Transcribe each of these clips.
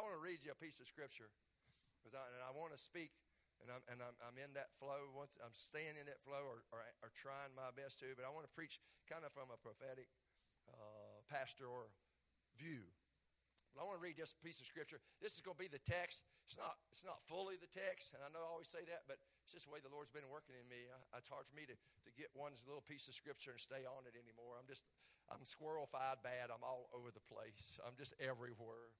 I want to read you a piece of scripture, because I, and I want to speak, and I'm and I'm, I'm in that flow. Once I'm staying in that flow, or, or, or trying my best to. But I want to preach kind of from a prophetic, uh, view. But I want to read just a piece of scripture. This is going to be the text. It's not, it's not fully the text, and I know I always say that, but it's just the way the Lord's been working in me. I, it's hard for me to, to get one little piece of scripture and stay on it anymore. I'm just, I'm squirrel-fied bad. I'm all over the place. I'm just everywhere.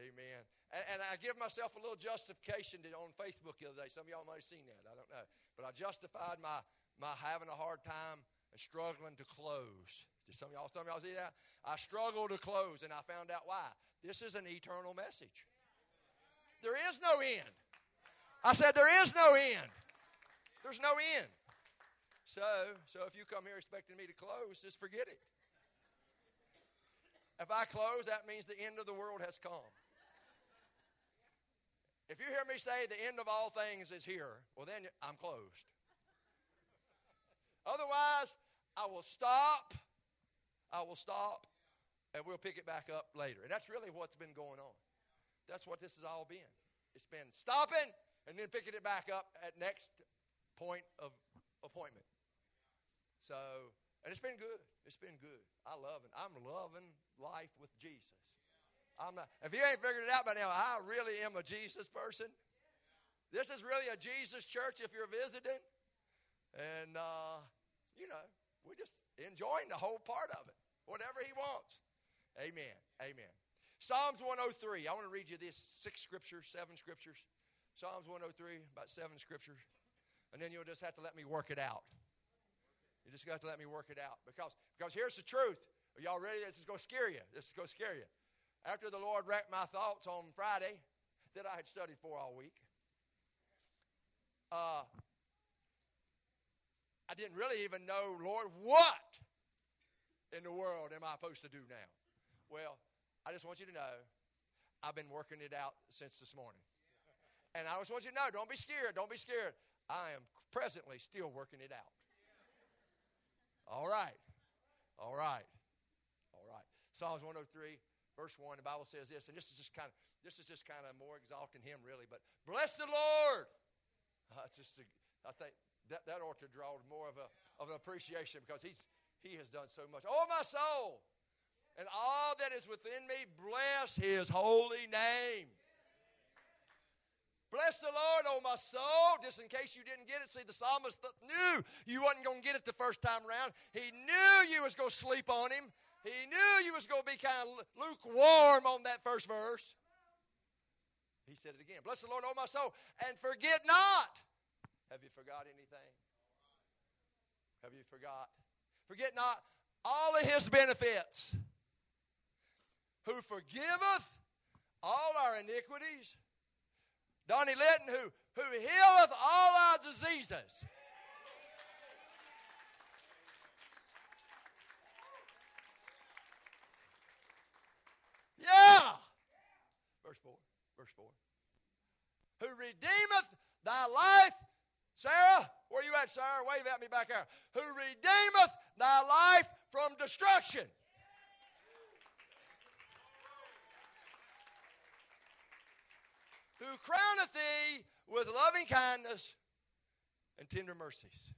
Amen. And, and, I give myself a little justification to, on Facebook the other day. Some of y'all might have seen that. I don't know. But I justified my, my having a hard time and struggling to close. Did some of y'all, some of y'all see that? I struggled to close, and I found out why. This is an eternal message. There is no end. I said, there is no end. There's no end. So, so if you come here expecting me to close, just forget it. If I close, that means the end of the world has come. If you hear me say the end of all things is here, well, then I'm closed. Otherwise, I will stop. I will stop, and we'll pick it back up later. And that's really what's been going on. That's what this has all been. It's been stopping and then picking it back up at next point of appointment. So, and it's been good. It's been good. I love it. I'm loving life with Jesus. I'm not, if you ain't figured it out by now, I really am a Jesus person. This is really a Jesus church if you're visiting. And, uh, you know, we're just enjoying the whole part of it, whatever He wants. Amen. Amen. Psalms 103. I want to read you this six scriptures, seven scriptures. Psalms 103, about seven scriptures. And then you'll just have to let me work it out. You just got to let me work it out. Because, because here's the truth. Are y'all ready? This is going to scare you. This is going to scare you. After the Lord wrecked my thoughts on Friday that I had studied for all week, uh, I didn't really even know, Lord, what in the world am I supposed to do now? Well, I just want you to know I've been working it out since this morning. And I just want you to know don't be scared. Don't be scared. I am presently still working it out. All right. All right. All right. Psalms 103, verse 1, the Bible says this, and this is just kind of this is just kind of more exalting him really, but bless the Lord. Uh, just a, I think that, that ought to draw more of, a, of an appreciation because he's, he has done so much. Oh, my soul, and all that is within me, bless his holy name. Bless the Lord, oh my soul. Just in case you didn't get it, see, the psalmist knew you wasn't going to get it the first time around. He knew you was going to sleep on him. He knew you was going to be kind of lukewarm on that first verse. He said it again. Bless the Lord, oh my soul, and forget not. Have you forgot anything? Have you forgot? Forget not all of his benefits who forgiveth all our iniquities. Donnie Linton, who, who healeth all our diseases. Yeah. Verse 4. Verse 4. Who redeemeth thy life. Sarah, where you at, Sarah? Wave at me back there. Who redeemeth thy life from destruction. who crowneth thee with loving kindness and tender mercies,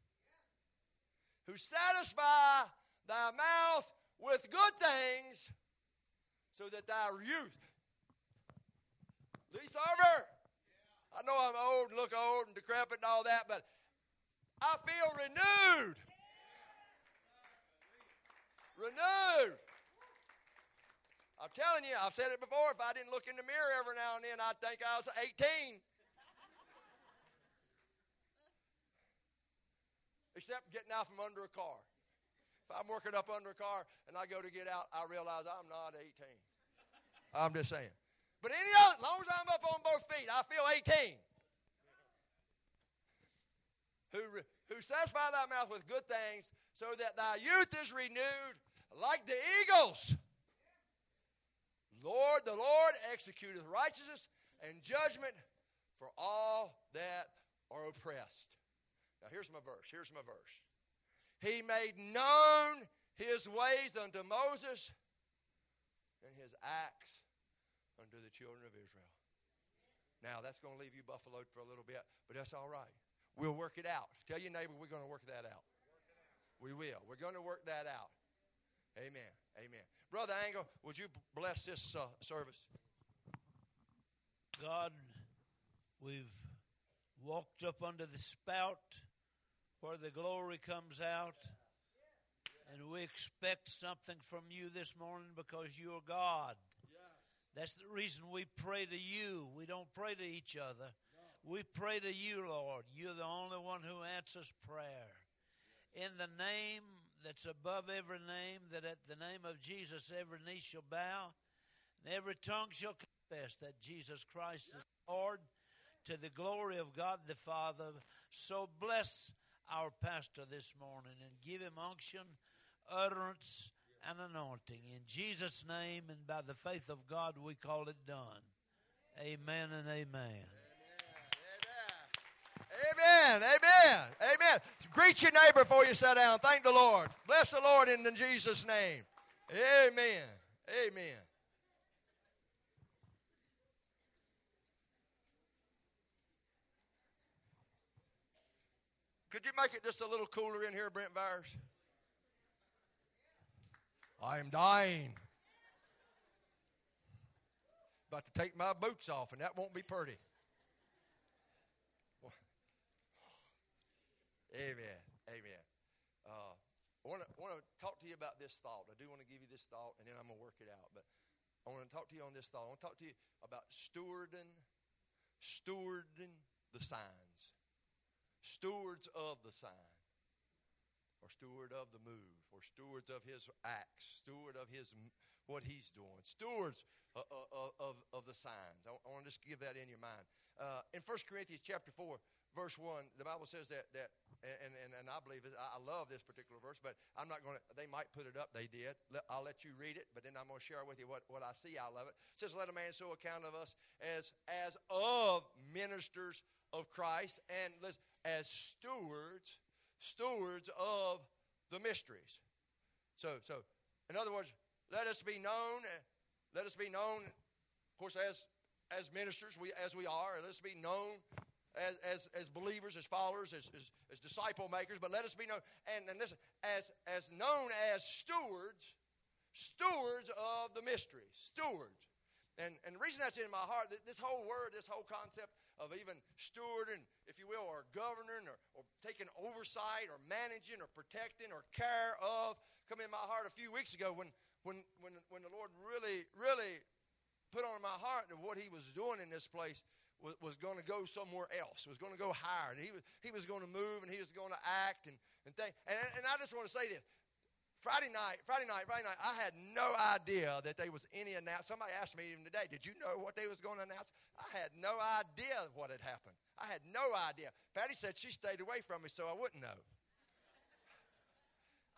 who satisfy thy mouth with good things, so that thy youth. Lee Sarver, I know I'm old and look old and decrepit and all that, but I feel renewed. Renewed. I'm telling you, I've said it before. If I didn't look in the mirror every now and then, I'd think I was 18. Except getting out from under a car. If I'm working up under a car and I go to get out, I realize I'm not 18. I'm just saying. But any other, as long as I'm up on both feet, I feel 18. Who, who satisfy thy mouth with good things, so that thy youth is renewed like the eagles. Lord, the Lord executeth righteousness and judgment for all that are oppressed. Now here's my verse. Here's my verse. He made known his ways unto Moses and his acts unto the children of Israel. Now, that's going to leave you buffaloed for a little bit, but that's all right. We'll work it out. Tell your neighbor we're going to work that out. We will. We're going to work that out. Amen. Amen. Brother Angle, would you bless this uh, service? God, we've walked up under the spout where the glory comes out. And we expect something from you this morning because you're God. That's the reason we pray to you. We don't pray to each other. We pray to you, Lord. You're the only one who answers prayer. In the name that's above every name, that at the name of Jesus every knee shall bow and every tongue shall confess that Jesus Christ is Lord to the glory of God the Father. So bless our pastor this morning and give him unction, utterance, and anointing. In Jesus' name and by the faith of God, we call it done. Amen and amen. Amen. Amen. Amen. Greet your neighbor before you sit down. Thank the Lord. Bless the Lord in Jesus' name. Amen. Amen. Could you make it just a little cooler in here, Brent Byers? I am dying. About to take my boots off, and that won't be pretty. Amen. Amen. Uh, I want to talk to you about this thought. I do want to give you this thought, and then I'm going to work it out. But I want to talk to you on this thought. I want to talk to you about stewarding, stewarding the signs, stewards of the sign, or steward of the move, or stewards of His acts, steward of His what He's doing, stewards of, of, of, of the signs. I, I want to just give that in your mind. Uh, in 1 Corinthians chapter 4, verse 1, the Bible says that, that and, and, and I believe it, I love this particular verse, but I'm not going to, they might put it up. They did. I'll let you read it, but then I'm going to share with you what, what I see out of it. It says, Let a man so account of us as, as of ministers of Christ and as stewards, stewards of the mysteries. So, so, in other words, let us be known, eh, let us be known, of course, as as ministers, we as we are, let us be known as, as, as believers, as followers, as, as, as disciple makers, but let us be known, and, and listen, as, as known as stewards, stewards of the mystery, stewards. And, and the reason that's in my heart, this whole word, this whole concept of even stewarding, if you will, or governing, or, or taking oversight, or managing, or protecting, or care of, come in my heart a few weeks ago when, when, when, when the Lord really, really put on my heart that what He was doing in this place was, was going to go somewhere else, was going to go higher. And he was, he was going to move and he was going to act and, and think. And, and I just want to say this. Friday night, Friday night, Friday night, I had no idea that there was any announcement. Somebody asked me even today, did you know what they was going to announce? I had no idea what had happened. I had no idea. Patty said she stayed away from me so I wouldn't know.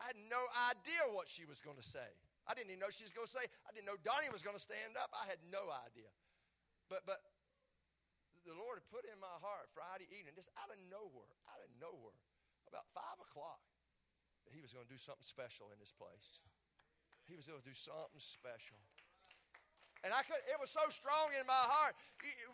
I had no idea what she was going to say. I didn't even know she was going to say. I didn't know Donnie was going to stand up. I had no idea. But but the Lord had put in my heart Friday evening, just out of nowhere, out of nowhere, about five o'clock, that He was going to do something special in this place. He was going to do something special. And I could, it was so strong in my heart.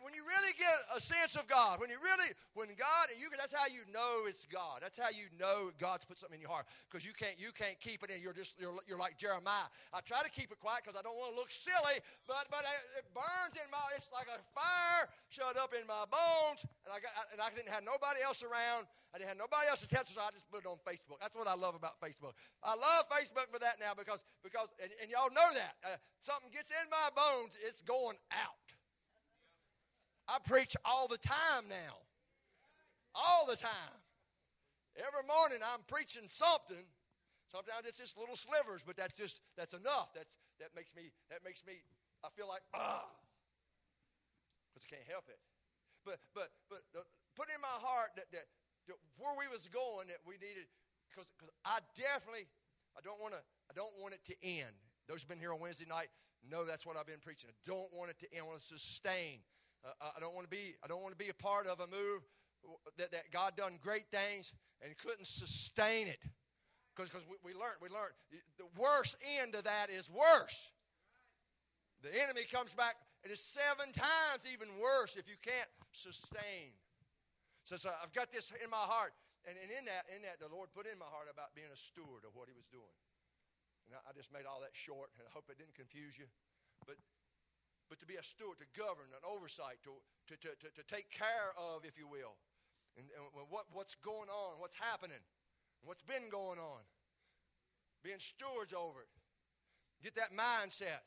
When you really get a sense of God, when you really, when God, and you can, that's how you know it's God. That's how you know God's put something in your heart because you can't, you can't keep it in. You're just, you're, you're like Jeremiah. I try to keep it quiet because I don't want to look silly, but, but it burns in my, it's like a fire shut up in my bones, and I got, and I didn't have nobody else around. I didn't have nobody else to tell, so I just put it on Facebook. That's what I love about Facebook. I love Facebook for that now because, because and, and y'all know that. Uh, something gets in my bones, it's going out. I preach all the time now. All the time. Every morning I'm preaching something. Sometimes it's just little slivers, but that's just that's enough. That's that makes me that makes me I feel like ah because I can't help it. But but but put in my heart that that where we was going that we needed because I definitely I don't want to I don't want it to end. Those who've been here on Wednesday night know that's what I've been preaching. I don't want it to end. I want to sustain. Uh, I don't want to be I don't want to be a part of a move that, that God done great things and couldn't sustain it because we, we learned we learned the worst end of that is worse. The enemy comes back and it's seven times even worse if you can't sustain. So, I've got this in my heart. And, and in that, in that, the Lord put in my heart about being a steward of what He was doing. And I, I just made all that short, and I hope it didn't confuse you. But, but to be a steward, to govern, an oversight, to, to, to, to, to take care of, if you will, and, and what, what's going on, what's happening, what's been going on. Being stewards over it. Get that mindset.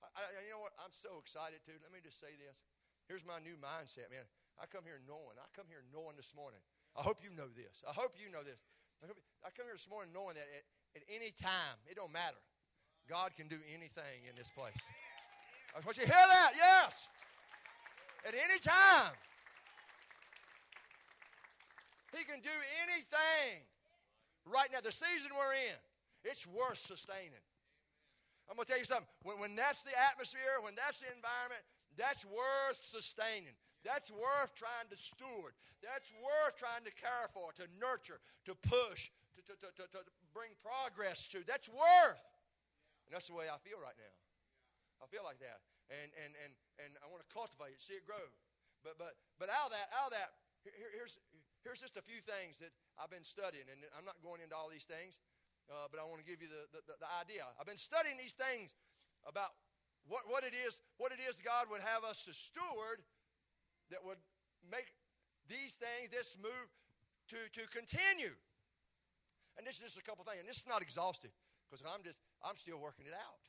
I, I, you know what? I'm so excited, too. Let me just say this. Here's my new mindset, man. I come here knowing. I come here knowing this morning. I hope you know this. I hope you know this. I, hope, I come here this morning knowing that at, at any time, it don't matter. God can do anything in this place. I want you to hear that. Yes. At any time, He can do anything. Right now, the season we're in, it's worth sustaining. I'm going to tell you something. When, when that's the atmosphere, when that's the environment, that's worth sustaining. That's worth trying to steward. That's worth trying to care for, to nurture, to push, to, to, to, to, bring progress to. That's worth. And that's the way I feel right now. I feel like that. And, and, and, and I want to cultivate it, see it grow. But, but, but out of that, out of that here, here's, here's just a few things that I've been studying. And I'm not going into all these things uh, but I want to give you the, the, the, idea. I've been studying these things about what, what, it is, what it is God would have us to steward that would make these things, this move, to, to continue. And this is just a couple things. And this is not exhaustive because I'm just, I'm still working it out.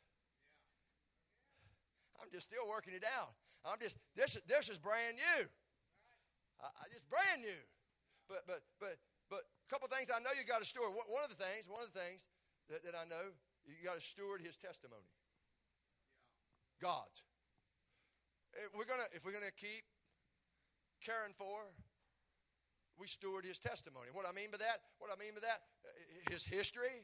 I'm just still working it out. I'm just, this, this is brand new. I, I just brand new. But, but, but, but a couple things I know you got to steward. One of the things, one of the things that, that I know, you got to steward his testimony. God's. If we're gonna if we're gonna keep caring for, we steward his testimony. What I mean by that, what I mean by that, his history,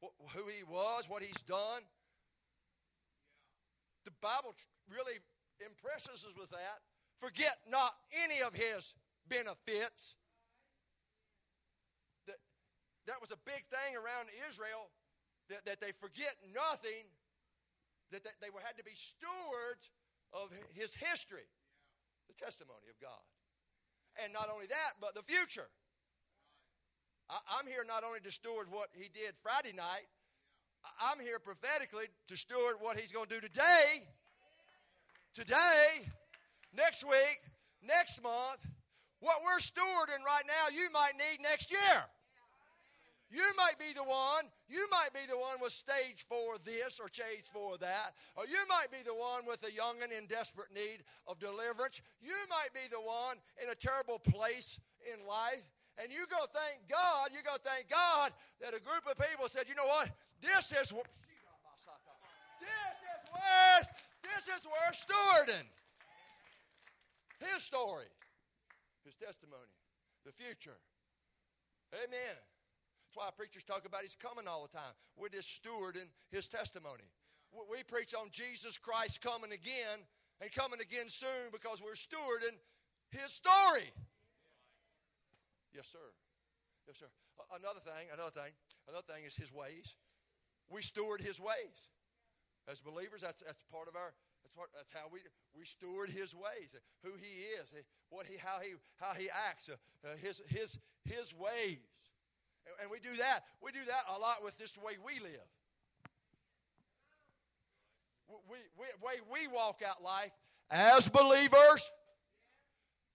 who he was, what he's done. The Bible really impresses us with that. Forget not any of his benefits that was a big thing around Israel that, that they forget nothing, that, that they had to be stewards of his history, the testimony of God. And not only that, but the future. I, I'm here not only to steward what he did Friday night, I'm here prophetically to steward what he's going to do today, today, next week, next month. What we're stewarding right now, you might need next year. You might be the one, you might be the one with stage four this or stage four that, or you might be the one with a youngin' in desperate need of deliverance. You might be the one in a terrible place in life. And you go thank God, you go thank God that a group of people said, you know what? This is what this is worth, this is worth stewarding. His story, his testimony, the future. Amen. Why preachers talk about He's coming all the time. We're just stewarding His testimony. We preach on Jesus Christ coming again and coming again soon because we're stewarding His story. Yes, sir. Yes, sir. Another thing, another thing, another thing is His ways. We steward His ways. As believers, that's, that's part of our that's, part, that's how we, we steward his ways, who he is, what he, how, he, how he acts, uh his, his, his ways. And we do that. We do that a lot with just the way we live. We, we, way we walk out life as believers.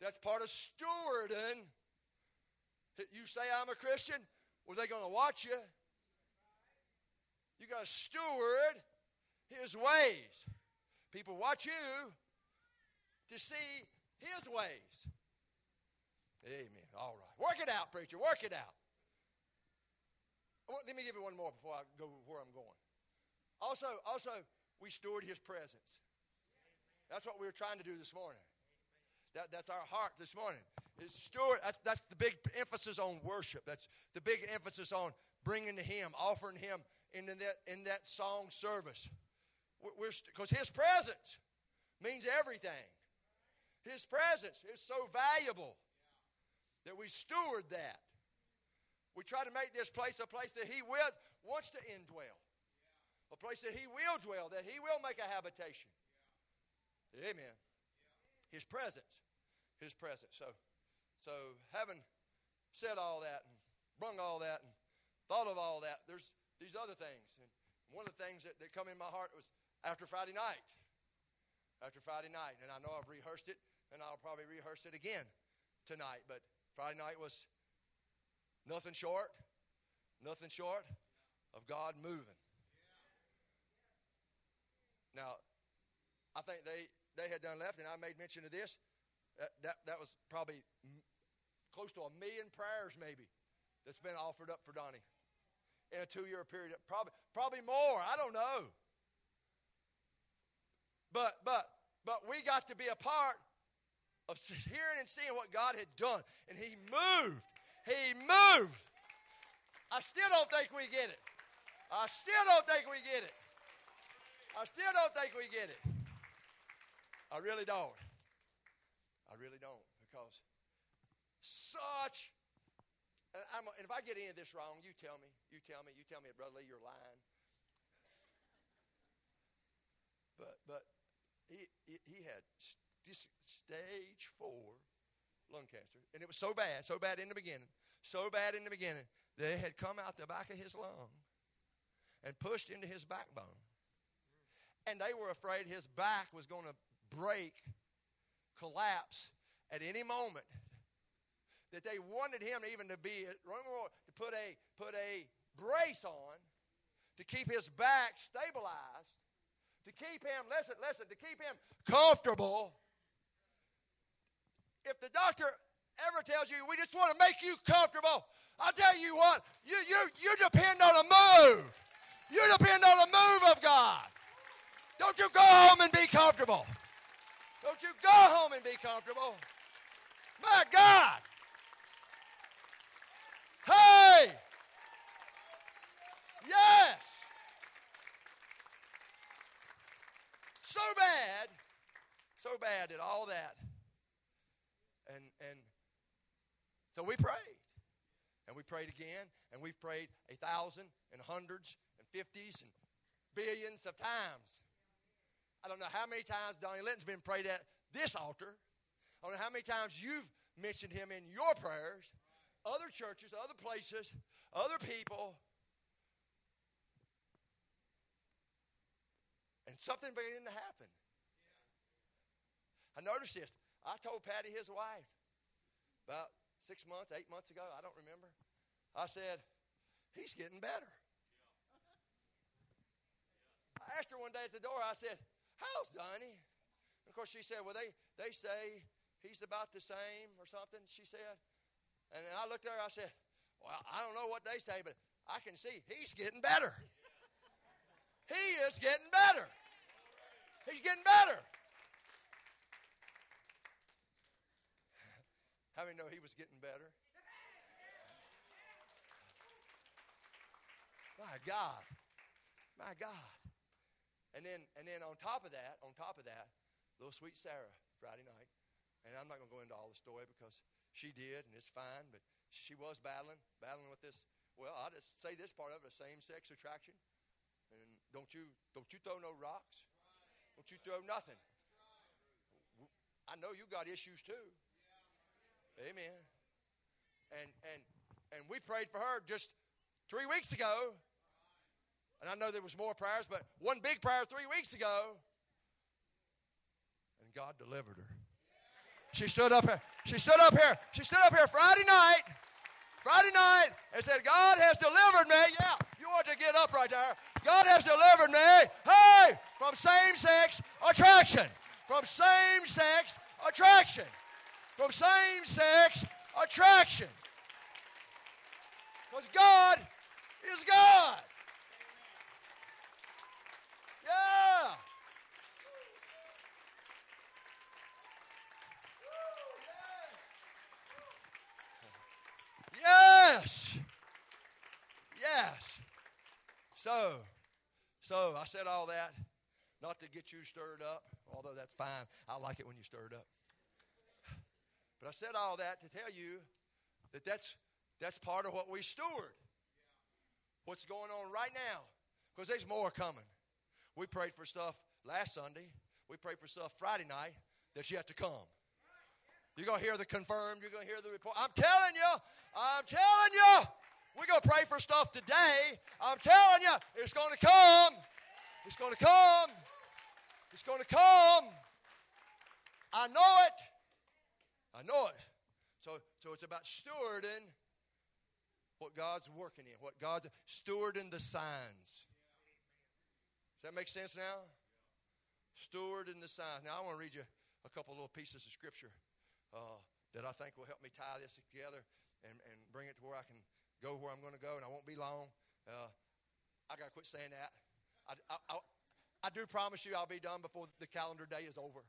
That's part of stewarding. You say I'm a Christian, well, they're going to watch you. You got to steward His ways. People watch you to see His ways. Amen. All right. Work it out, preacher. Work it out. Oh, let me give you one more before I go where I'm going. Also, also, we steward His presence. That's what we were trying to do this morning. That, that's our heart this morning. Is steward. That's, that's the big emphasis on worship. That's the big emphasis on bringing to Him, offering Him in that in that song service. Because His presence means everything. His presence is so valuable that we steward that. We try to make this place a place that He will, wants to indwell, a place that He will dwell, that He will make a habitation. Amen. His presence. His presence. So, so having said all that and brung all that and thought of all that, there's these other things. And one of the things that, that come in my heart was after Friday night. After Friday night. And I know I've rehearsed it, and I'll probably rehearse it again tonight. But Friday night was nothing short, nothing short of God moving. Now, I think they, they had done left, and I made mention of this. That, that, that was probably close to a million prayers, maybe, that's been offered up for Donnie in a two year period. Probably, probably more. I don't know. But, but, but we got to be a part of hearing and seeing what God had done. And He moved. He moved. I still don't think we get it. I still don't think we get it. I still don't think we get it. I really don't. I really don't because such. And, and, if I get any of this wrong, you tell me. You tell me. You tell me, Brother Lee, you're lying. But but he he, he had stage four lung cancer, and it was so bad, so bad in the beginning, so bad in the beginning. They had come out the back of his lung and pushed into his backbone. And they were afraid his back was going to break, collapse at any moment. That they wanted him even to be to put a put a brace on to keep his back stabilized, to keep him, listen, listen, to keep him comfortable. If the doctor ever tells you we just want to make you comfortable, I'll tell you what, you you you depend on a move. You depend on a move of God. Don't you go home and be comfortable. Don't you go home and be comfortable. My God. Hey. Yes. So bad. So bad that all that. And and so we prayed. And we prayed again, and we've prayed a thousand and hundreds and fifties and billions of times. I don't know how many times Donnie Linton's been prayed at this altar. I don't know how many times you've mentioned him in your prayers, other churches, other places, other people. And something began to happen. I noticed this. I told Patty, his wife, about six months, eight months ago, I don't remember. I said, he's getting better. I asked her one day at the door, I said, How's Donnie? Of course, she said, Well, they, they say he's about the same or something, she said. And I looked at her, I said, Well, I don't know what they say, but I can see he's getting better. he is getting better. He's getting better. How many know he was getting better? My God. My God. And then, and then on top of that, on top of that, little sweet Sarah Friday night, and I'm not going to go into all the story because she did, and it's fine, but she was battling, battling with this. Well, I'll just say this part of it: same-sex attraction. And don't you, don't you throw no rocks. Don't you throw nothing. I know you got issues too. Amen. And and and we prayed for her just three weeks ago and I know there was more prayers, but one big prayer three weeks ago, and God delivered her. She stood up here. She stood up here. She stood up here Friday night. Friday night and said, God has delivered me. Yeah, you ought to get up right there. God has delivered me. Hey, from same sex attraction. From same sex attraction. From same sex attraction. Because God is God. Yeah. Yes. Yes. So, so I said all that not to get you stirred up, although that's fine. I like it when you stir it up. But I said all that to tell you that that's that's part of what we steward. What's going on right now? Because there's more coming. We prayed for stuff last Sunday. we prayed for stuff Friday night that's yet to come. You're going to hear the confirmed. You're going to hear the report. I'm telling you. I'm telling you. We're going to pray for stuff today. I'm telling you, it's going to come. It's going to come. It's going to come. I know it. I know it. So, so it's about stewarding what God's working in, what God's stewarding the signs. Does that make sense now? Stewarding the signs. Now, I want to read you a couple little pieces of scripture uh, that I think will help me tie this together and, and bring it to where I can go where I'm going to go, and I won't be long. Uh, I got to quit saying that. I, I, I, I do promise you I'll be done before the calendar day is over.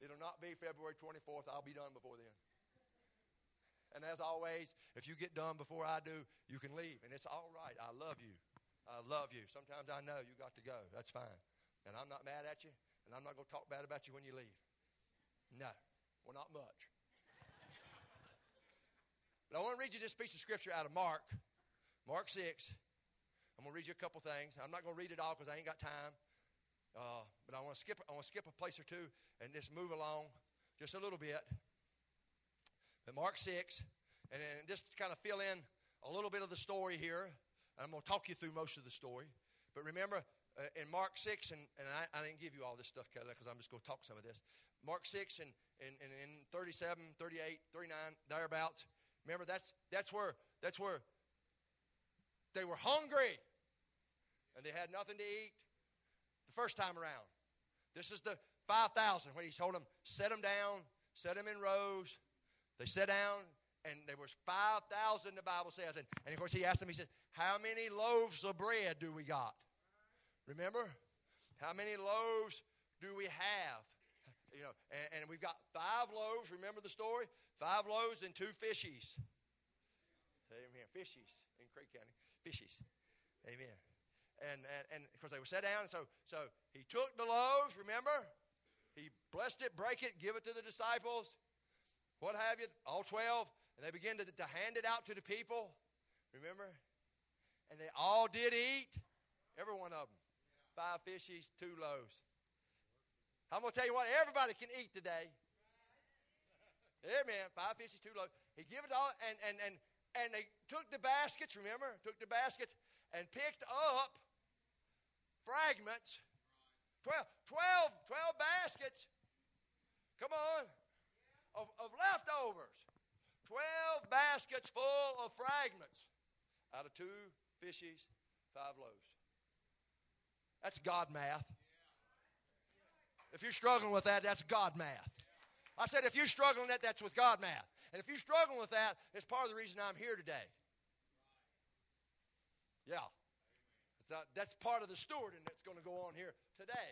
It'll not be February 24th. I'll be done before then. And as always, if you get done before I do, you can leave. And it's all right. I love you. I love you. Sometimes I know you got to go. That's fine. And I'm not mad at you. And I'm not going to talk bad about you when you leave. No. Well, not much. but I want to read you this piece of scripture out of Mark, Mark 6. I'm going to read you a couple things. I'm not going to read it all because I ain't got time. Uh, but I want to skip. I want to skip a place or two and just move along just a little bit. But Mark six, and, and just kind of fill in a little bit of the story here. I'm going to talk you through most of the story. But remember, uh, in Mark 6, and, and I, I, didn't give you all this stuff, Kelly, because I'm just going to talk some of this. Mark 6 and, and, and in 37, 38, 39, thereabouts. Remember, that's, that's, where, that's where they were hungry and they had nothing to eat the first time around. This is the 5,000 when he told them, set them down, set them in rows. They sat down, and there was 5,000, the Bible says. And, and of course, he asked them, he said, how many loaves of bread do we got? Remember? How many loaves do we have? You know, and, and we've got five loaves. Remember the story? Five loaves and two fishies. Amen. Fishies in Craig County. Fishies. Amen and, and, and of course they were set down. So, so he took the loaves, remember? He blessed it, break it, give it to the disciples, what have you, all 12, and they began to, to hand it out to the people, remember? And they all did eat, every one of them. Five fishes, two loaves. I'm going to tell you what, everybody can eat today. Amen. Five fishes, two loaves. He gave it all, and, and, and, and they took the baskets, remember? Took the baskets and picked up fragments. 12, 12, 12 baskets. Come on. Of, of leftovers. 12 baskets full of fragments out of two fishes, five loaves. That's God math. If you're struggling with that, that's God math. I said, if you're struggling with that, that's with God math. And if you're struggling with that, it's part of the reason I'm here today. Yeah that's part of the stewarding that's going to go on here today.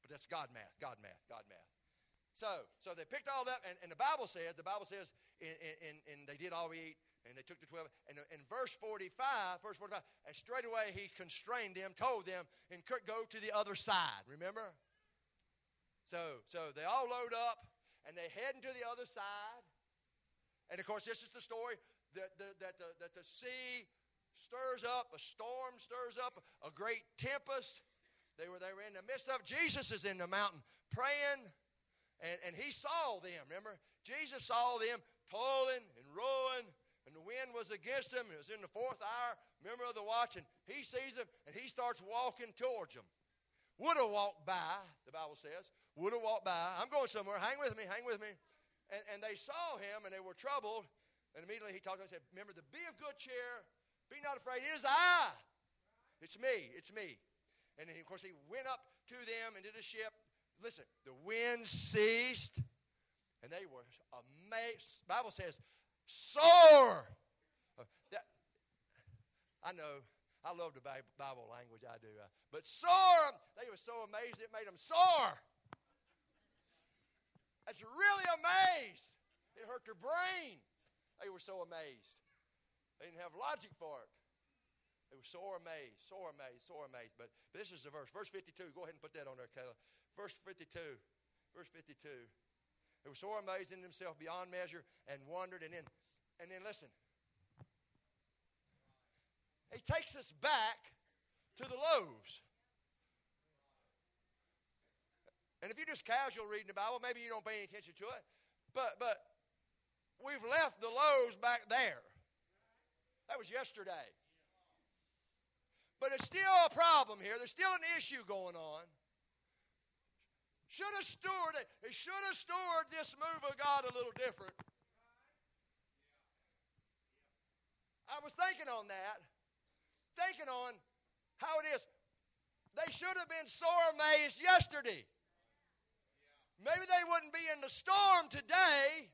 But that's God math, God math, God math. So, so they picked all that, and, and the Bible says, the Bible says, and, in, in, they did all we eat, and they took the 12. And uh, in verse 45, verse 45, and straightway he constrained them, told them, and go to the other side. Remember? So, so they all load up, and they head into the other side. And of course, this is the story that the, that the, that the sea stirs up, a storm stirs up, a great tempest. They were, they were in the midst of Jesus is in the mountain praying, and, and he saw them. Remember? Jesus saw them pulling and rowing, and the wind was against them. It was in the fourth hour, remember of the watch, and he sees them, and he starts walking towards them. Would have walked by, the Bible says. Would have walked by. I'm going somewhere. Hang with me, hang with me. And, and they saw him, and they were troubled. And immediately he talked to them and said, Remember to be of good cheer, be not afraid. It is I. It's me. It's me. And then, of course, he went up to them into the ship. Listen, the wind ceased, and they were amazed. Bible says, sore. Uh, that, I know. I love the Bible language. I do. Uh, but sore. They were so amazed it made them sore. That's really amazed. It hurt their brain. They were so amazed. They didn't have logic for it. They were sore amazed, sore amazed, sore amazed. But, but this is the verse. Verse 52. Go ahead and put that on there, Caleb. Verse 52. Verse 52. They were sore amazed in themselves beyond measure and wondered. And then, and then listen. He takes us back to the loaves. And if you're just casual reading the Bible, maybe you don't pay any attention to it. But but we've left the loaves back there. That was yesterday. But it's still a problem here. There's still an issue going on. Should have stewarded. He should have stewarded this move of God a little different. I was thinking on that, thinking on how it is. They should have been sore amazed yesterday. Maybe they wouldn't be in the storm today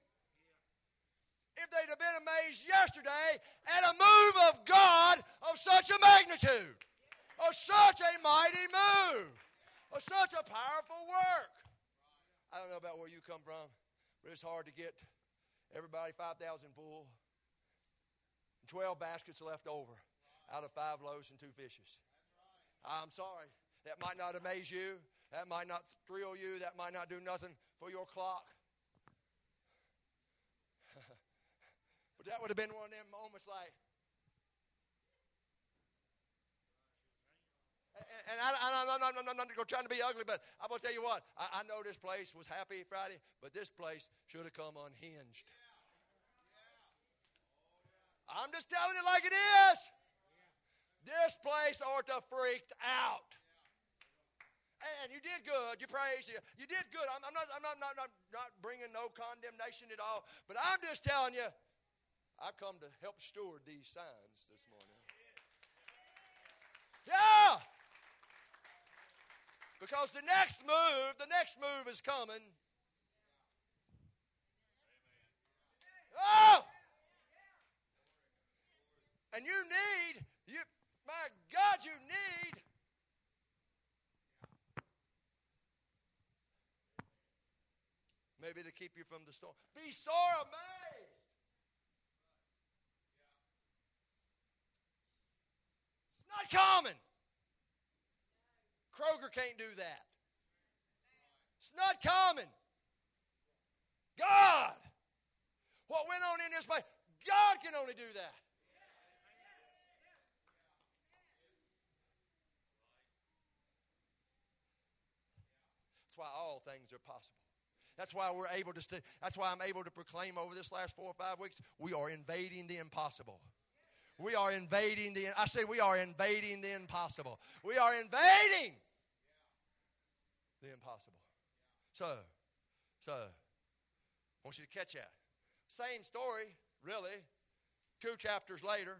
if they'd have been amazed yesterday at a move of God of such a magnitude, of such a mighty move, of such a powerful work. I don't know about where you come from, but it's hard to get everybody 5,000 full, 12 baskets left over out of five loaves and two fishes. I'm sorry. That might not amaze you. That might not thrill you. That might not do nothing for your clock. That would have been one of them moments like, and I, am not, trying to be ugly, but I'm going to tell you what. I, I, know this place was happy Friday, but this place should have come unhinged. I'm just telling it like it is. This place ought to freaked out. And you did good. You praise you. You did good. I'm, I'm, not, I'm not, not, not, not bringing no condemnation at all. But I'm just telling you, I come to help steward these signs this morning. Yeah! Because the next move, the next move is coming. Oh! And you need, you, my God, you need maybe to keep you from the storm. Be sore amazed. Common. Kroger can't do that. It's not common. God, what went on in this place, God can only do that. That's why all things are possible. That's why we're able to. St- that's why I'm able to proclaim over this last four or five weeks. We are invading the impossible. We are invading the, I say we are invading the impossible. We are invading the impossible. So, so, I want you to catch that. Same story, really. Two chapters later,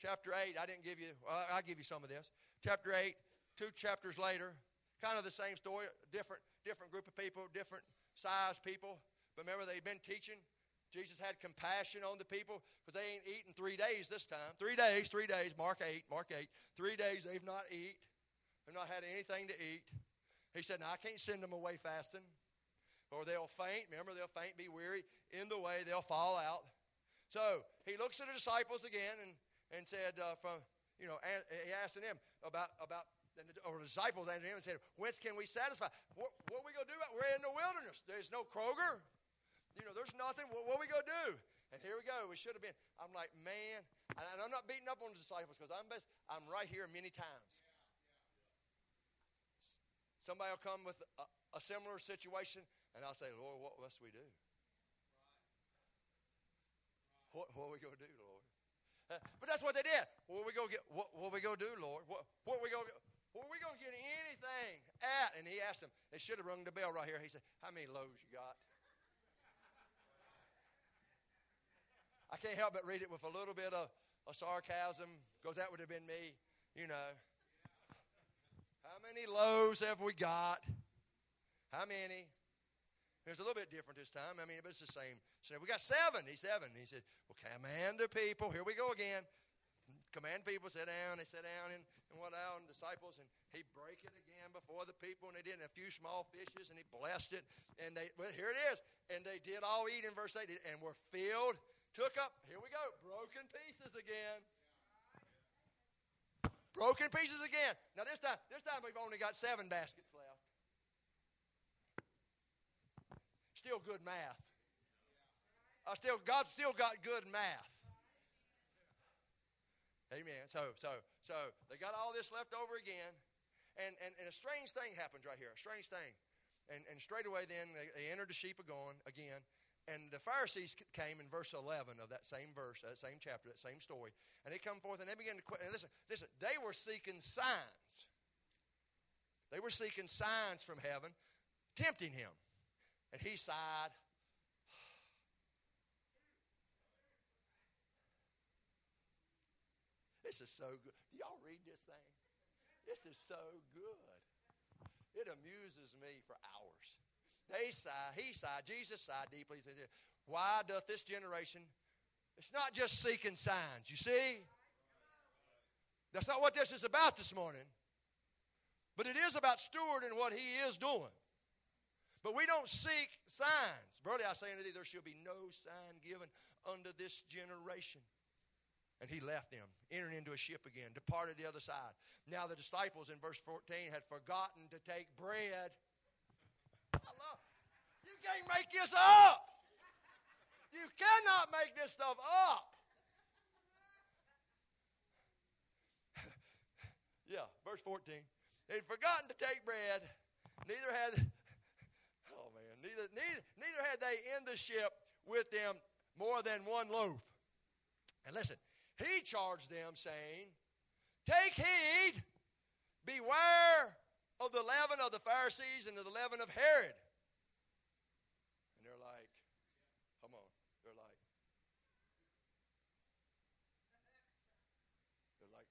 chapter 8, I didn't give you, well, I'll give you some of this. Chapter 8, two chapters later, kind of the same story, different, different group of people, different size people. But remember, they'd been teaching Jesus had compassion on the people because they ain't eaten three days this time. Three days, three days. Mark 8, Mark 8. Three days they've not eat. They've not had anything to eat. He said, Now I can't send them away fasting or they'll faint. Remember, they'll faint, be weary. In the way, they'll fall out. So he looks at the disciples again and, and said, uh, from, you know, and he asked them about, about or the disciples answered him and said, Whence can we satisfy? What, what are we going to do? We're in the wilderness. There's no Kroger. You know, there's nothing. What, what are we going to do? And here we go. We should have been. I'm like, man, and I'm not beating up on the disciples because I'm best. I'm right here many times. Somebody will come with a, a similar situation, and I'll say, Lord, what must we do? What, what are we going to do, Lord? Uh, but that's what they did. What are we going to get? What, what are we going to do, Lord? What, what are we going to are we going to get anything at? And he asked them. They should have rung the bell right here. He said, How many loaves you got? I can't help but read it with a little bit of, of sarcasm because that would have been me, you know. How many loaves have we got? How many? It's a little bit different this time. I mean, but it's the same. So we got seven. He's seven. He said, Well, command the people. Here we go again. Command people, sit down. They sit down and, and what out, and disciples, and he break it again before the people, and they did a few small fishes, and he blessed it. And they, well, here it is. And they did all eat in verse 8, and were filled took up, here we go, broken pieces again. Broken pieces again. Now this time, this time we've only got seven baskets left. Still good math. I still, God still got good math. Amen. So, so, so they got all this left over again, and, and, and a strange thing happens right here. A strange thing. And, and straight away then they, they entered the sheep again, again. And the Pharisees came in verse 11 of that same verse, that same chapter, that same story. And they come forth and they begin to. And listen, listen, they were seeking signs. They were seeking signs from heaven, tempting him. And he sighed. This is so good. Do y'all read this thing? This is so good. It amuses me for hours. They sigh, he sighed, Jesus sighed deeply. Why doth this generation? It's not just seeking signs, you see? That's not what this is about this morning. But it is about stewarding what he is doing. But we don't seek signs. Verily I say unto thee, there shall be no sign given unto this generation. And he left them, entered into a ship again, departed the other side. Now the disciples in verse 14 had forgotten to take bread. You can't make this up. You cannot make this stuff up. yeah, verse 14. They'd forgotten to take bread, neither had oh man, neither, neither, neither had they in the ship with them more than one loaf. And listen, he charged them, saying, Take heed, beware of the leaven of the Pharisees and of the leaven of Herod. And they're like, Come on. They're like, They're like,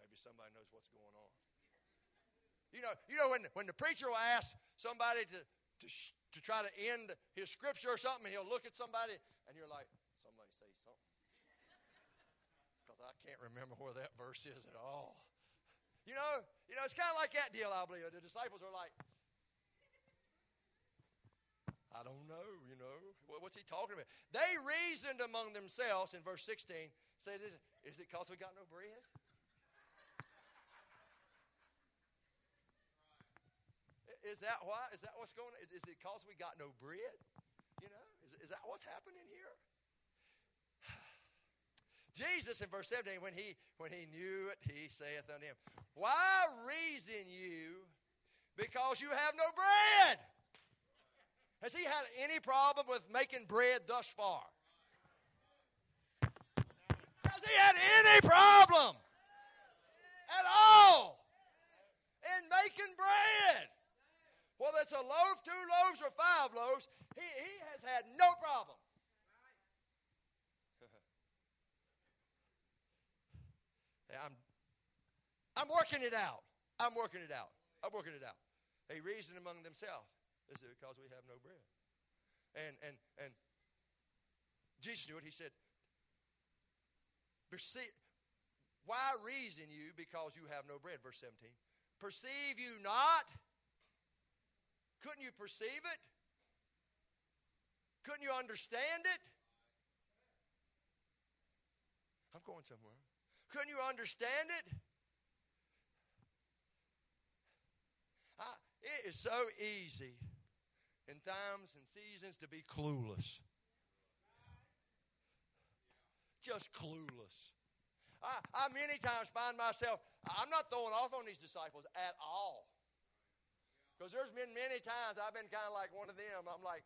maybe somebody knows what's going on. You know, you know when, when the preacher will ask somebody to, to, to try to end his scripture or something, he'll look at somebody and you're like, somebody say something. Because I can't remember where that verse is at all. You know, you know, it's kind of like that deal, I believe. The disciples are like, I don't know, you know. What's he talking about? They reasoned among themselves in verse 16, say this, is it because we got no bread? Is that why? Is that what's going on? Is it because we got no bread? You know, is, is that what's happening here? Jesus in verse 17, when he, when he knew it, he saith unto him, Why reason you because you have no bread? Has he had any problem with making bread thus far? Has he had any problem at all in making bread? Whether it's a loaf, two loaves, or five loaves, he, he has had no problem. I'm, I'm working it out. I'm working it out. I'm working it out. They reason among themselves. Is it because we have no bread? And and and Jesus knew it. He said, Why reason you because you have no bread? Verse 17. Perceive you not? Couldn't you perceive it? Couldn't you understand it? I'm going somewhere. Couldn't you understand it? I, it is so easy in times and seasons to be clueless. Just clueless. I, I many times find myself, I'm not throwing off on these disciples at all. Because there's been many times I've been kind of like one of them. I'm like,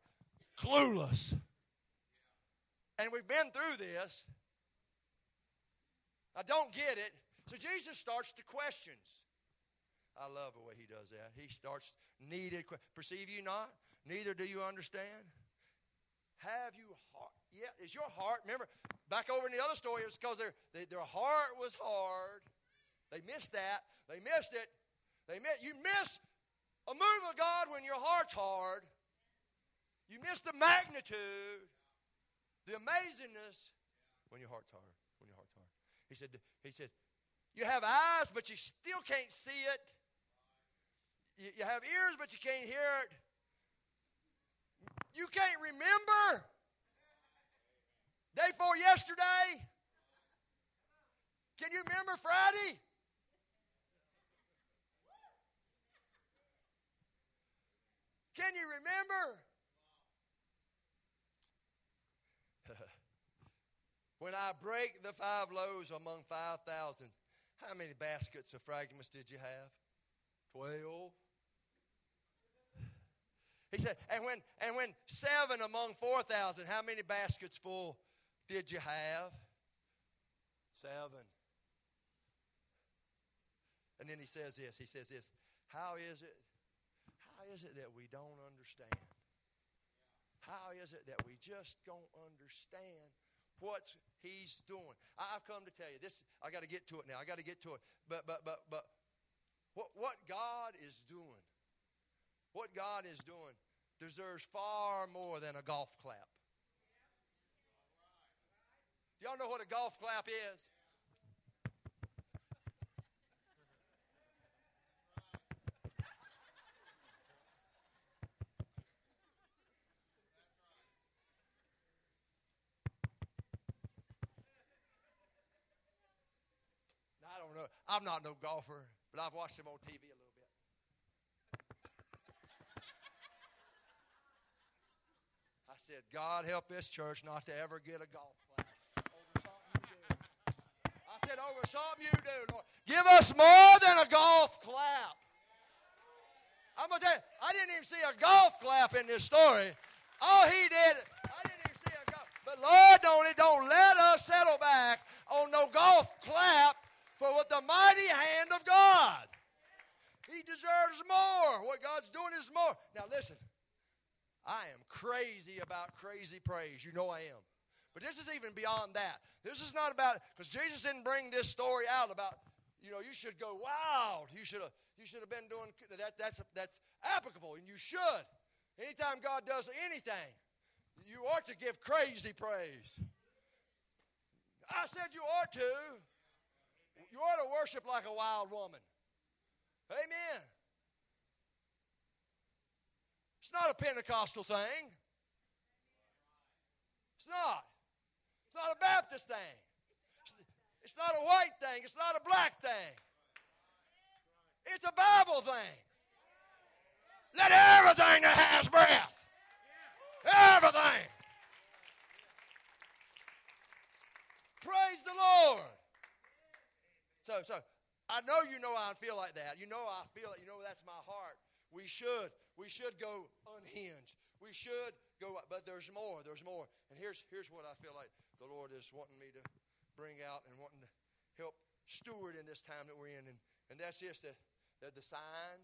clueless. And we've been through this. I don't get it. So Jesus starts the questions. I love the way he does that. He starts needed. Perceive you not? Neither do you understand. Have you heart? Yeah, is your heart? Remember, back over in the other story, it was because their they, their heart was hard. They missed that. They missed it. They miss, you miss a move of God when your heart's hard. You miss the magnitude, the amazingness when your heart's hard. He said, he said, you have eyes, but you still can't see it. You, you have ears, but you can't hear it. You can't remember day before yesterday. Can you remember Friday? Can you remember? When I break the five loaves among 5,000, how many baskets of fragments did you have? Twelve. He said, and when, and when seven among 4,000, how many baskets full did you have? Seven. And then he says this. He says this. How is it? How is it that we don't understand? How is it that we just don't understand what he's doing? I've come to tell you this. I got to get to it now. I got to get to it. But but but but what what God is doing, what God is doing, deserves far more than a golf clap. Do Y'all know what a golf clap is? I don't know. I'm not no golfer, but I've watched him on TV a little bit. I said, God help this church not to ever get a golf clap. I said, over something you do, Lord. Give us more than a golf clap. I'm gonna tell you, I didn't even see a golf clap in this story. All he did, I didn't even see a golf. But Lord, don't don't let us settle back on no golf clap for with the mighty hand of God. He deserves more. What God's doing is more. Now listen, I am crazy about crazy praise. You know I am. But this is even beyond that. This is not about because Jesus didn't bring this story out about you know you should go wild. You should have you should have been doing that. That's that's applicable, and you should. Anytime God does anything, you ought to give crazy praise. I said you ought to. You ought to worship like a wild woman. Amen. It's not a Pentecostal thing. It's not. It's not a Baptist thing. It's not a white thing. It's not a black thing. It's a Bible thing. Let everything that has breath, everything. Praise the Lord. So, so I know you know I feel like that. You know I feel it. You know that's my heart. We should. We should go unhinged. We should go, but there's more. There's more. And here's here's what I feel like the Lord is wanting me to bring out and wanting to help steward in this time that we're in. And, and that's just the, the, the sign,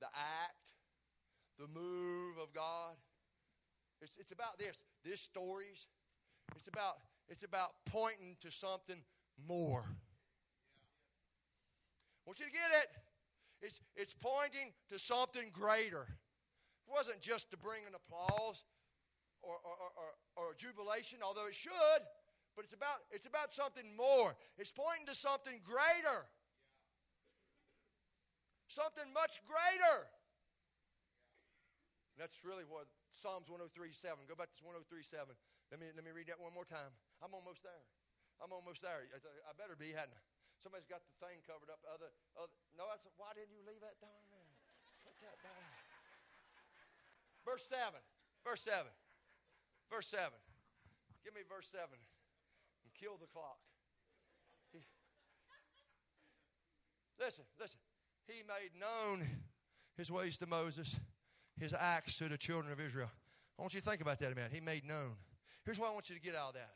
the act, the move of God. It's, it's about this. This stories. It's about it's about pointing to something more. Want you to get it. It's, it's pointing to something greater. It wasn't just to bring an applause or, or, or, or, jubilation, although it should, but it's about, it's about something more. It's pointing to something greater. Something much greater. And that's really what Psalms 103.7. Go back to 103.7. Let me, let me read that one more time. I'm almost there. I'm almost there. I better be, hadn't I? Somebody's got the thing covered up. Other, other. No, I said, why didn't you leave that down there? Put that back. Verse 7. Verse 7. Verse 7. Give me verse 7 and kill the clock. He, listen, listen. He made known his ways to Moses, his acts to the children of Israel. I want you to think about that a minute. He made known. Here's what I want you to get out of that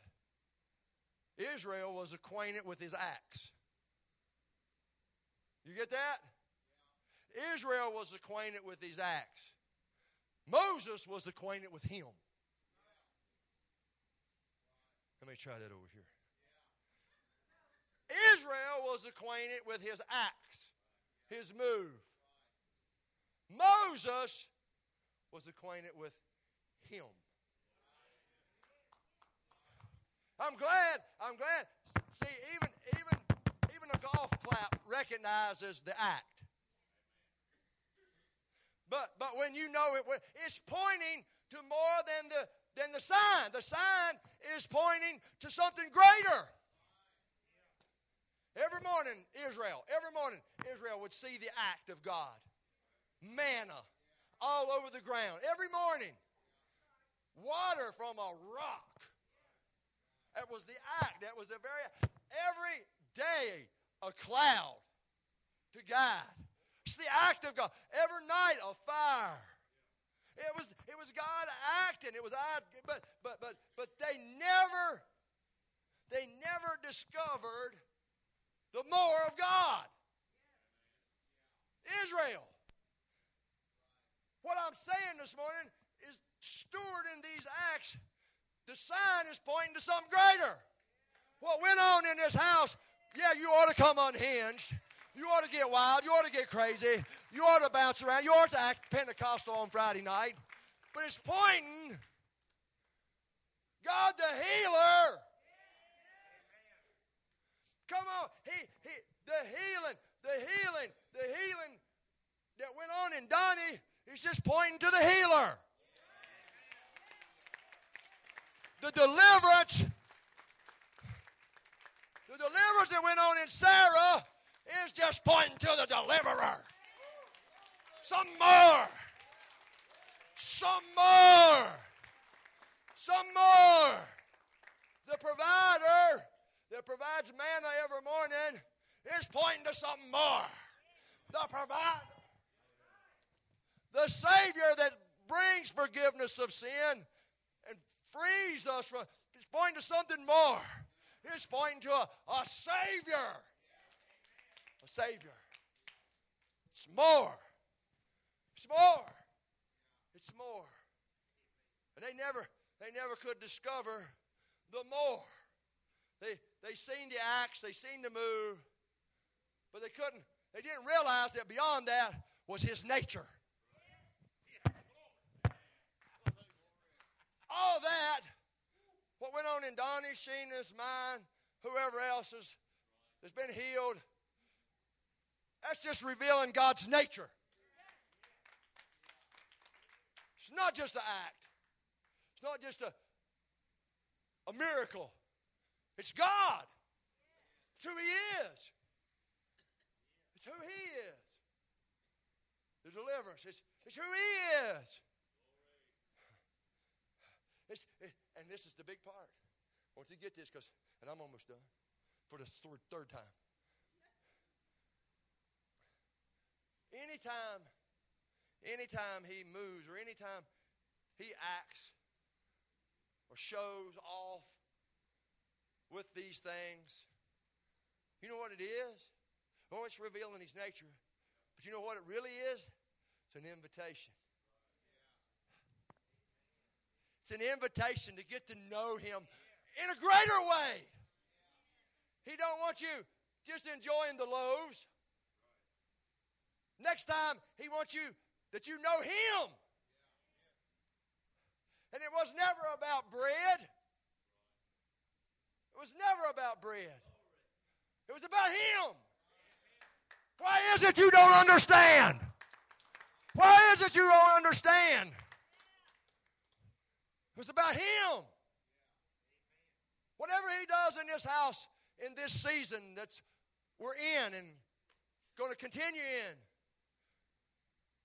Israel was acquainted with his acts. You get that? Israel was acquainted with his acts. Moses was acquainted with him. Let me try that over here. Israel was acquainted with his acts, his move. Moses was acquainted with him. I'm glad, I'm glad. See, even even a golf clap recognizes the act. But but when you know it, it's pointing to more than the than the sign. The sign is pointing to something greater. Every morning, Israel, every morning, Israel would see the act of God. Manna all over the ground. Every morning. Water from a rock. That was the act. That was the very every day a cloud to guide. It's the act of God. Every night a fire. It was it was God acting. It was I but but but but they never they never discovered the more of God. Israel. What I'm saying this morning is stewarding these acts, the sign is pointing to something greater. What went on in this house, yeah, you ought to come unhinged. You ought to get wild. You ought to get crazy. You ought to bounce around. You ought to act Pentecostal on Friday night. But it's pointing God the healer. Come on. He, he, the healing, the healing, the healing that went on in Donnie is just pointing to the healer. The deliverance, the deliverance that went on in Sarah is just pointing to the deliverer. Some more. Some more. Some more. The provider that provides manna every morning is pointing to something more. The provider. The Savior that brings forgiveness of sin and frees us from is pointing to something more. It's pointing to a, a Savior a Savior. It's more. It's more. It's more. And they never, they never could discover the more. They, they seen the acts, they seen the move, but they couldn't, they didn't realize that beyond that was his nature. All that, what went on in Donnie, Sheena's mind, whoever else has, been healed, that's just revealing God's nature. It's not just an act. It's not just a, a miracle. It's God. It's who He is. It's who He is. The deliverance. It's, it's who He is. It's, it, and this is the big part. Want you get this because, and I'm almost done for the third, third time. Anytime, anytime he moves or anytime he acts or shows off with these things, you know what it is? Oh, it's revealing his nature. But you know what it really is? It's an invitation. It's an invitation to get to know him in a greater way. He don't want you just enjoying the loaves. Next time, He wants you that you know Him. And it was never about bread. It was never about bread. It was about Him. Why is it you don't understand? Why is it you don't understand? It was about Him. Whatever He does in this house in this season that's we're in and going to continue in,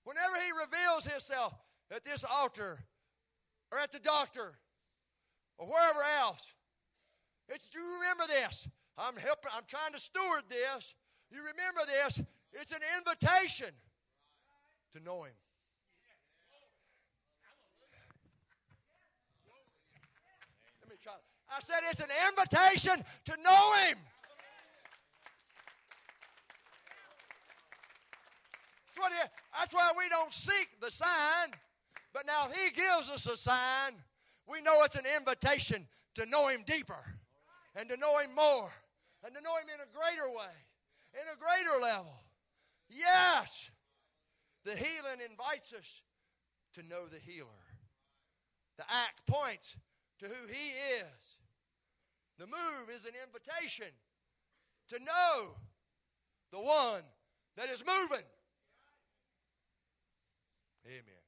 Whenever he reveals himself at this altar or at the doctor or wherever else, it's you remember this. I'm helping, I'm trying to steward this. You remember this. It's an invitation to know him. Let me try. I said it's an invitation to know him. That's, what that's why we don't seek the sign. But now He gives us a sign. We know it's an invitation to know Him deeper and to know Him more and to know Him in a greater way, in a greater level. Yes, the healing invites us to know the healer. The act points to who He is. The move is an invitation to know the one that is moving. Amen.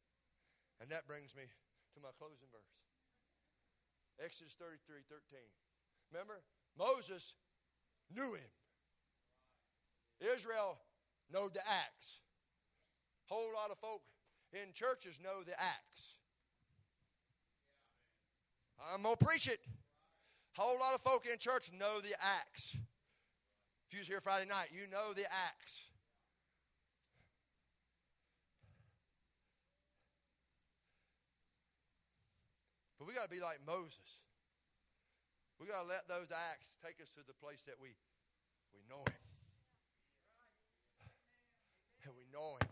And that brings me to my closing verse. Exodus 33 13. Remember, Moses knew him. Israel know the acts. Whole lot of folk in churches know the acts. I'm to preach it. Whole lot of folk in church know the acts. If you was here Friday night, you know the acts. But we got to be like Moses. We got to let those acts take us to the place that we we know him. And we know him.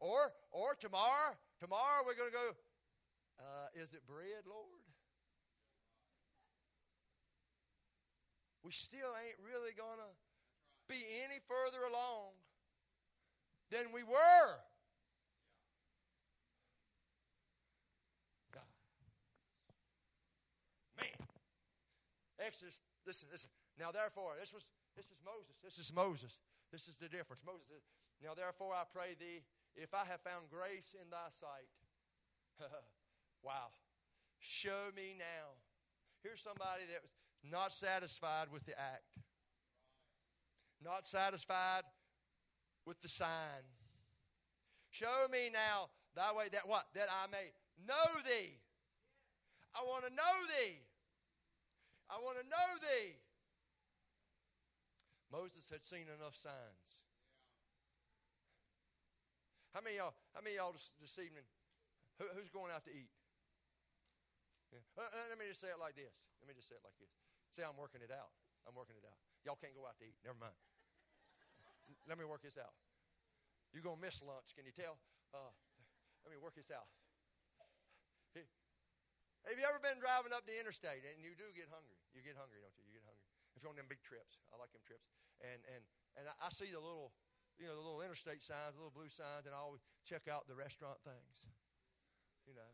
Or or tomorrow, tomorrow we're going to go uh, is it bread, Lord? We still ain't really going to be any further along than we were. God. Man. Exodus, listen, listen. Now therefore, this was this is Moses. This is Moses. This is the difference. Moses says, Now therefore I pray thee, if I have found grace in thy sight. wow. Show me now. Here's somebody that was not satisfied with the act not satisfied with the sign. Show me now thy way that what? That I may know thee. I want to know thee. I want to know thee. Moses had seen enough signs. How many y'all, how many y'all this, this evening, who, who's going out to eat? Yeah. Uh, uh, let me just say it like this. Let me just say it like this. Say, I'm working it out. I'm working it out. Y'all can't go out to eat. Never mind. Let me work this out. You're going to miss lunch. Can you tell? Uh, let me work this out. Have you ever been driving up the interstate and you do get hungry? You get hungry, don't you? You get hungry. If you're on them big trips, I like them trips. And and and I see the little, you know, the little interstate signs, the little blue signs, and I always check out the restaurant things. You know,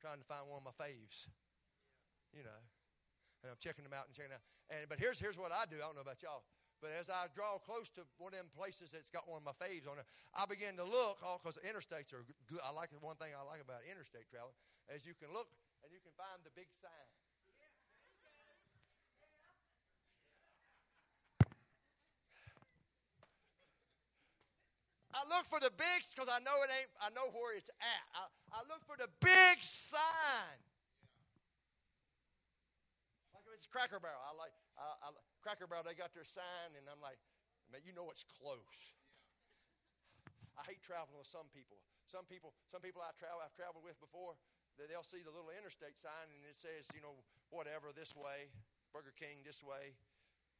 trying to find one of my faves. You know, and I'm checking them out and checking out. And but here's here's what I do. I don't know about y'all. But as I draw close to one of them places that's got one of my faves on it, I begin to look, because oh, interstates are good. I like one thing I like about interstate travel, is you can look and you can find the big sign. I look for the big because I know it ain't. I know where it's at. I, I look for the big sign. It's Cracker Barrel, I like. I, I, Cracker Barrel, they got their sign, and I'm like, man, you know it's close. I hate traveling with some people. Some people, some people I travel, I've traveled with before, they'll see the little interstate sign and it says, you know, whatever this way, Burger King this way,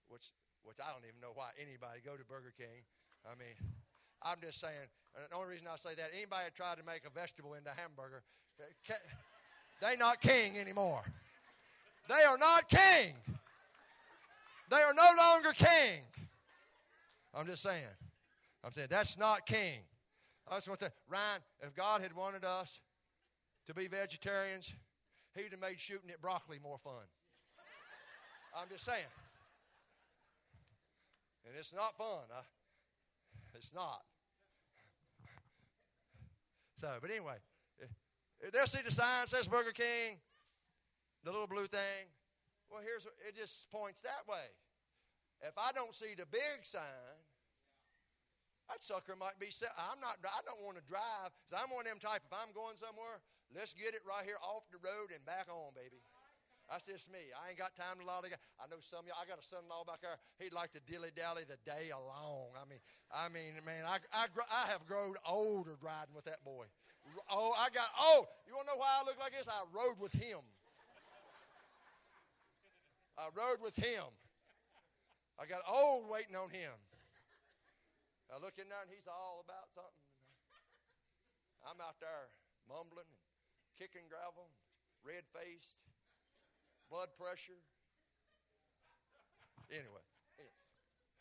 which which I don't even know why anybody go to Burger King. I mean, I'm just saying. the only reason I say that, anybody that tried to make a vegetable into a hamburger, they not king anymore. They are not king. They are no longer king. I'm just saying. I'm saying that's not king. I just want to Ryan, if God had wanted us to be vegetarians, he'd have made shooting at broccoli more fun. I'm just saying. And it's not fun. I, it's not. So, but anyway, eh, eh, they'll see the sign says Burger King, the little blue thing. Well, here's it just points that way. If I don't see the big sign, that sucker might be. I'm not. I don't want to drive. Cause I'm one of them type. If I'm going somewhere, let's get it right here off the road and back on, baby. That's just me. I ain't got time to lollygag. I know some of y'all. I got a son-in-law back there. He'd like to dilly-dally the day along. I mean, I mean, man, I, I, I have grown older riding with that boy. Oh, I got. Oh, you want to know why I look like this? I rode with him. I rode with him. I got old waiting on him. I look in there and he's all about something. I'm out there mumbling and kicking gravel, red faced, blood pressure. Anyway,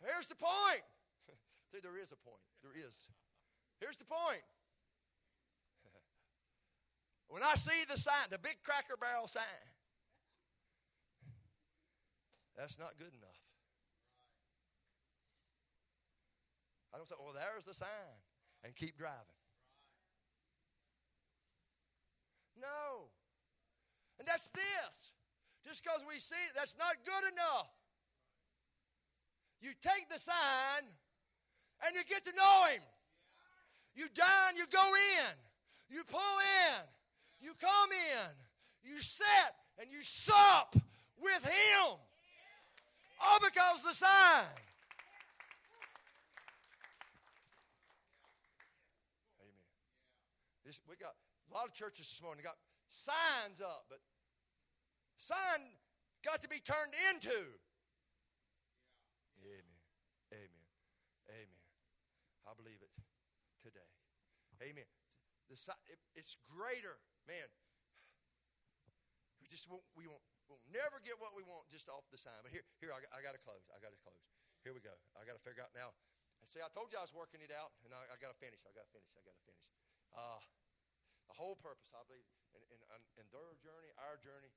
here's the point. See, there is a point. There is. Here's the point. When I see the sign, the big cracker barrel sign, that's not good enough. I don't say, well, there's the sign and keep driving. No. And that's this. Just because we see it, that's not good enough. You take the sign and you get to know Him. You dine, you go in. You pull in. You come in. You sit and you sup with Him. All because of the sign. Amen. This, we got a lot of churches this morning got signs up, but sign got to be turned into. Amen. Amen. Amen. I believe it today. Amen. The, it, it's greater, man. We just won't, we won't, we'll never get what we want just off the sign. But here, here I, I got to close. I got to close. Here we go. I got to figure out now. See. I told you I was working it out, and I, I got to finish. I got to finish. I got to finish. Uh, the whole purpose, I believe, in, in, in their journey, our journey,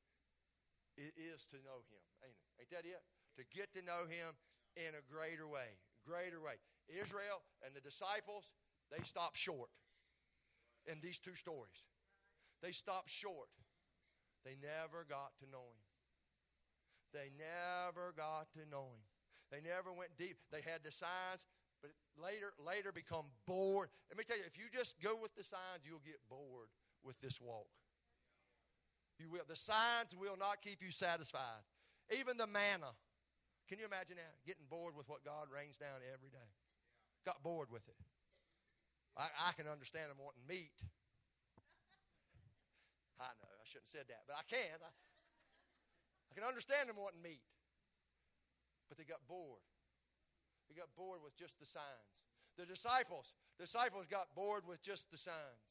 it is to know Him. Ain't it? Ain't that it? To get to know Him in a greater way. Greater way. Israel and the disciples, they stopped short in these two stories. They stopped short. They never got to know Him. They never got to know Him. They never went deep. They had the signs, but later, later become bored. Let me tell you, if you just go with the signs, you'll get bored with this walk. You will. The signs will not keep you satisfied. Even the manna. Can you imagine that? Getting bored with what God rains down every day. Got bored with it. I, I can understand them wanting meat. I know, I shouldn't have said that, but I can. I, I can understand them wanting meat. But they got bored. They got bored with just the signs. The disciples, disciples got bored with just the signs.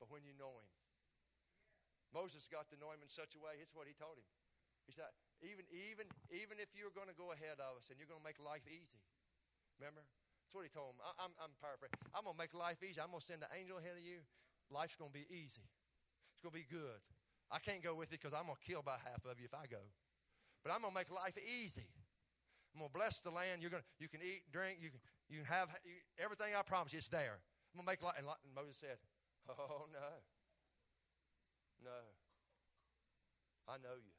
But when you know him, Moses got to know him in such a way, it's what he told him. He said, even, even, even if you're going to go ahead of us and you're going to make life easy, remember? That's what he told him. I, am I'm, I'm paraphrasing. I'm going to make life easy. I'm going to send an angel ahead of you. Life's going to be easy. It's going to be good. I can't go with you because I'm going to kill about half of you if I go. But I'm going to make life easy. I'm going to bless the land. You're to, you can eat, drink, you can, you can have you, everything I promise you, it's there. I'm going to make life. And, and Moses said, Oh, no. No. I know you.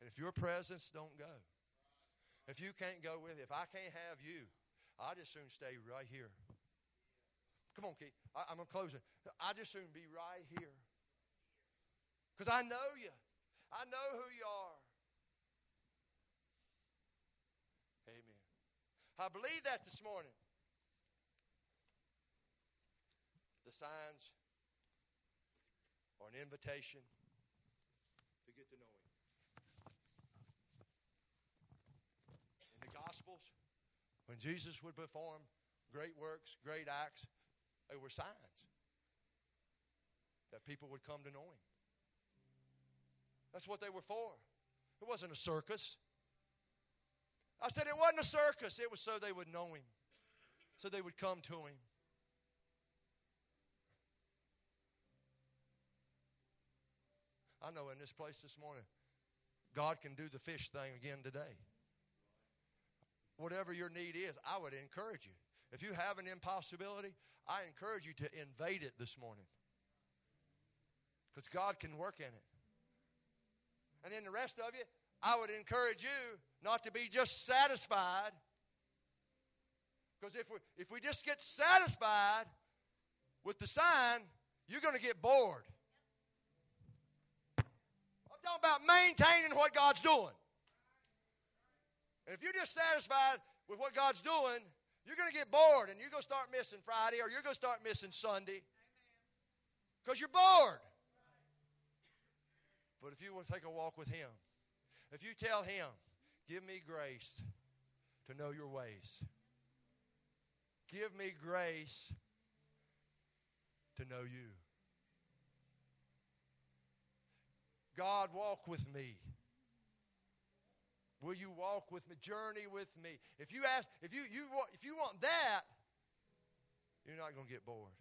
And if your presence don't go, if you can't go with if I can't have you, I just soon stay right here. Come on, Keith. I, am going to close it. I just soon be right here. Because I know you. I know who you are. Amen. I believe that this morning. The signs are an invitation to get to know Him. In the Gospels, when Jesus would perform great works, great acts, they were signs that people would come to know him. That's what they were for. It wasn't a circus. I said it wasn't a circus, it was so they would know him, so they would come to him. I know in this place this morning, God can do the fish thing again today whatever your need is, I would encourage you. If you have an impossibility, I encourage you to invade it this morning. Because God can work in it. And then the rest of you, I would encourage you not to be just satisfied. Because if we, if we just get satisfied with the sign, you're going to get bored. I'm talking about maintaining what God's doing. And if you're just satisfied with what God's doing, you're going to get bored and you're going to start missing Friday or you're going to start missing Sunday because you're bored. But if you will take a walk with Him, if you tell Him, give me grace to know your ways, give me grace to know you. God, walk with me. Will you walk with me? Journey with me. If you ask, if you, you if you want that, you're not going to get bored.